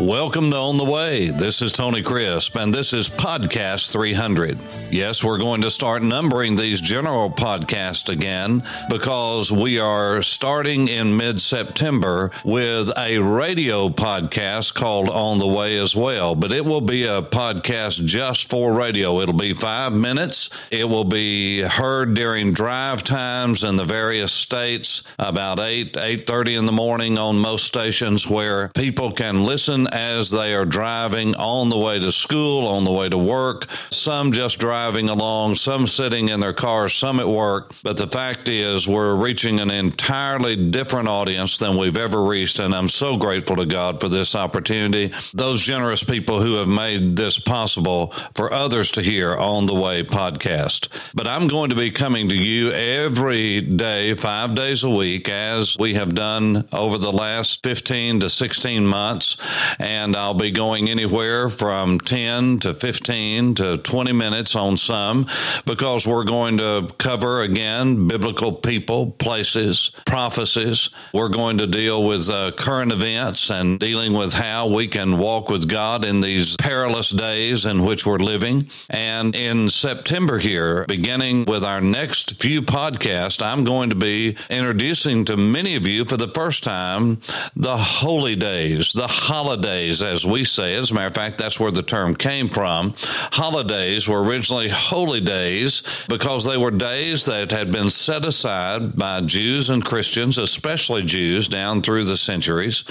Welcome to On the Way. This is Tony Crisp, and this is Podcast 300. Yes, we're going to start numbering these general podcasts again because we are starting in mid September with a radio podcast called On the Way as well. But it will be a podcast just for radio. It'll be five minutes. It will be heard during drive times in the various states about 8, 8.30 in the morning on most stations where people can listen as they are driving on the way to school, on the way to work, some just driving along, some sitting in their cars, some at work. But the fact is, we're reaching an entirely different audience than we've ever reached. And I'm so grateful to God for this opportunity. Those generous people who have made this possible for others to hear on the way podcast. But I'm going to be coming to you every day, five days a week, as we have done over the last 15 to 16 months and I'll be going anywhere from 10 to 15 to 20 minutes on some because we're going to cover again biblical people, places, prophecies. We're going to deal with uh, current events and dealing with how we can walk with God in these perilous days in which we're living. And in September here, beginning with our next few podcasts, I'm going to be introducing to many of you for the first time the holy days, the holidays holidays, as we say. As a matter of fact, that's where the term came from. Holidays were originally holy days because they were days that had been set aside by Jews and Christians, especially Jews, down through the centuries.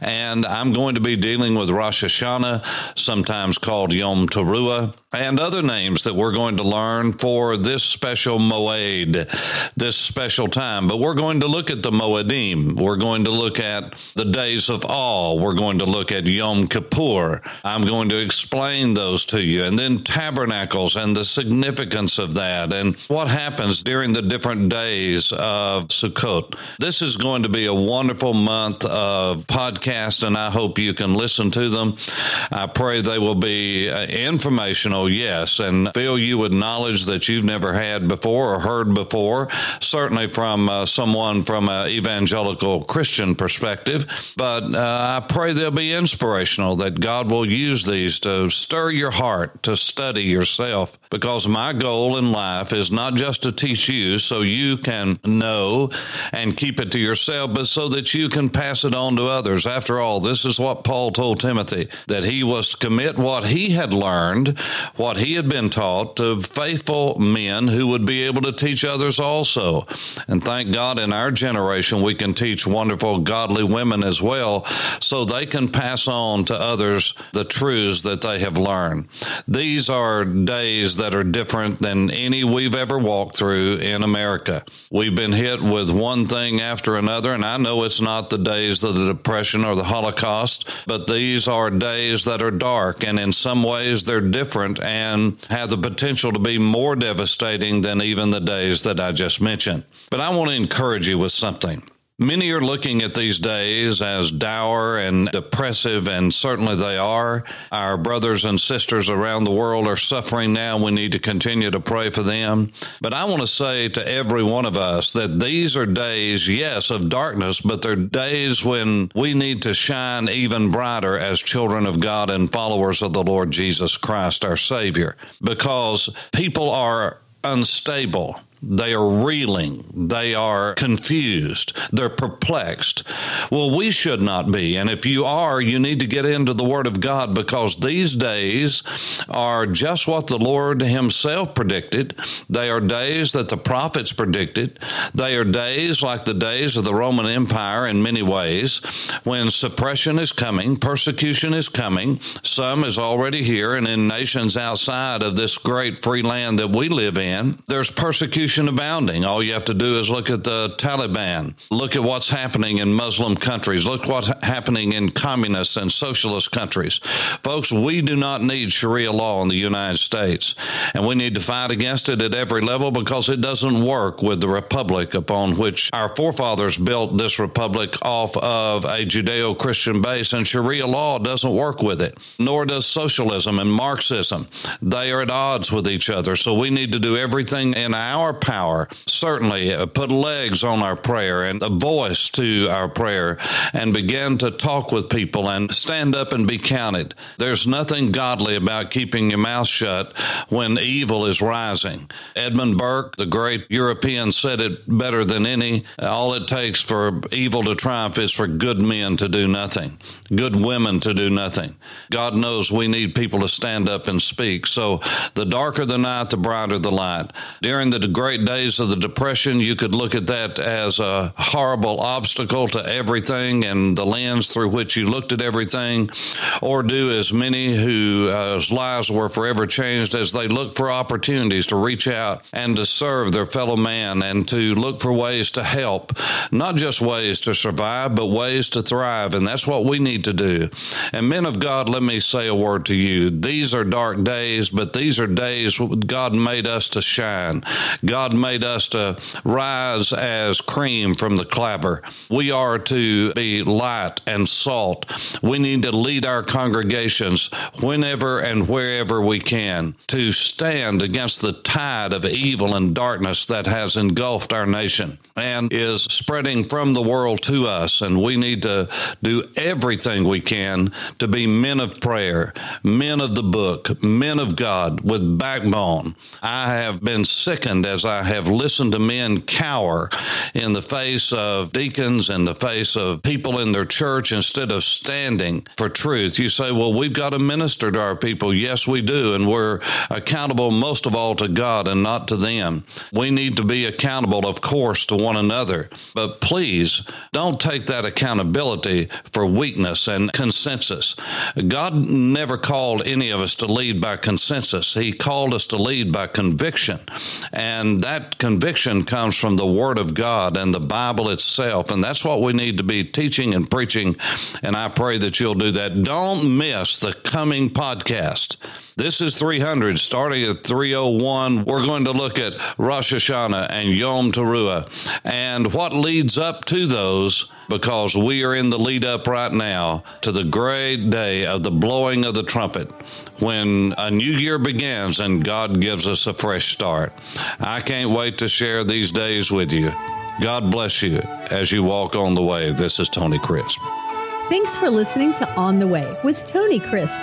And I'm going to be dealing with Rosh Hashanah, sometimes called Yom Teruah and other names that we're going to learn for this special Moed, this special time. But we're going to look at the Moedim. We're going to look at the days of awe. We're going to look at Yom Kippur. I'm going to explain those to you. And then tabernacles and the significance of that and what happens during the different days of Sukkot. This is going to be a wonderful month of podcast, and I hope you can listen to them. I pray they will be uh, informational yes, and fill you with knowledge that you've never had before or heard before, certainly from uh, someone from an evangelical Christian perspective. But uh, I pray they'll be inspirational, that God will use these to stir your heart, to study yourself, because my goal in life is not just to teach you so you can know and keep it to yourself, but so that you can pass it on to others. After all, this is what Paul told Timothy that he was to commit what he had learned what he had been taught to faithful men who would be able to teach others also. And thank God in our generation, we can teach wonderful, godly women as well, so they can pass on to others the truths that they have learned. These are days that are different than any we've ever walked through in America. We've been hit with one thing after another, and I know it's not the days of the Depression or the Holocaust, but these are days that are dark, and in some ways they're different and have the potential to be more devastating than even the days that I just mentioned. But I want to encourage you with something. Many are looking at these days as dour and depressive, and certainly they are. Our brothers and sisters around the world are suffering now. We need to continue to pray for them. But I want to say to every one of us that these are days, yes, of darkness, but they're days when we need to shine even brighter as children of God and followers of the Lord Jesus Christ, our Savior, because people are unstable. They are reeling. They are confused. They're perplexed. Well, we should not be. And if you are, you need to get into the Word of God because these days are just what the Lord Himself predicted. They are days that the prophets predicted. They are days like the days of the Roman Empire in many ways when suppression is coming, persecution is coming. Some is already here, and in nations outside of this great free land that we live in, there's persecution persecution abounding. All you have to do is look at the Taliban, look at what's happening in Muslim countries, look what's happening in communist and socialist countries. Folks, we do not need Sharia law in the United States, and we need to fight against it at every level because it doesn't work with the republic upon which our forefathers built this republic off of a Judeo Christian base, and Sharia law doesn't work with it, nor does socialism and Marxism. They are at odds with each other, so we need to do everything in our power, certainly uh, put legs on our prayer and a voice to our prayer, and begin to talk with people and stand up and be counted. There's nothing godly about keeping your mouth shut when evil is rising. Edmund Burke, the great European, said it better than any. All it takes for evil to triumph is for good men to do nothing, good women to do nothing. God knows we need people to stand up and speak. So the darker the night, the brighter the light. During the great days of the Depression, you could look at that as a horrible obstacle to everything and the lens through which you looked at everything, or do as many whose lives were forever changed as they look for opportunities to reach out and to serve their fellow man and to look for ways to help, not just ways to survive, but ways to thrive. And that's what we need to do. And men of God, let me say a word to you. These are dark days, but these are days God made us to shine. God made us to rise as cream from the clabber. We are to be light and salt. We need to lead our congregations whenever and wherever we can to stand against the tide of evil and darkness that has engulfed our nation and is spreading from the world to us. And we need to do everything we can to be men of prayer, men of the book, men of God with backbone. I have been sickened as I have listened to men cower in the face of deacons and the face of people in their church instead of standing for truth. You say, well, we've got to minister to our people. Yes, we do. And we're accountable most of all to God and not to them. We need to be accountable, of course, to one another. But please don't take that accountability for weakness and consensus. God never called any of us to lead by consensus. He called us to lead by conviction. And that conviction comes from the Word of God and the Bible itself. And that's what we need to be teaching and preaching. And I pray that you'll do that. Don't miss the coming podcast. This is 300, starting at 301. We're going to look at Rosh Hashanah and Yom Teruah and what leads up to those because we are in the lead up right now to the great day of the blowing of the trumpet when a new year begins and God gives us a fresh start. I can't wait to share these days with you. God bless you as you walk on the way. This is Tony Crisp. Thanks for listening to On the Way with Tony Crisp.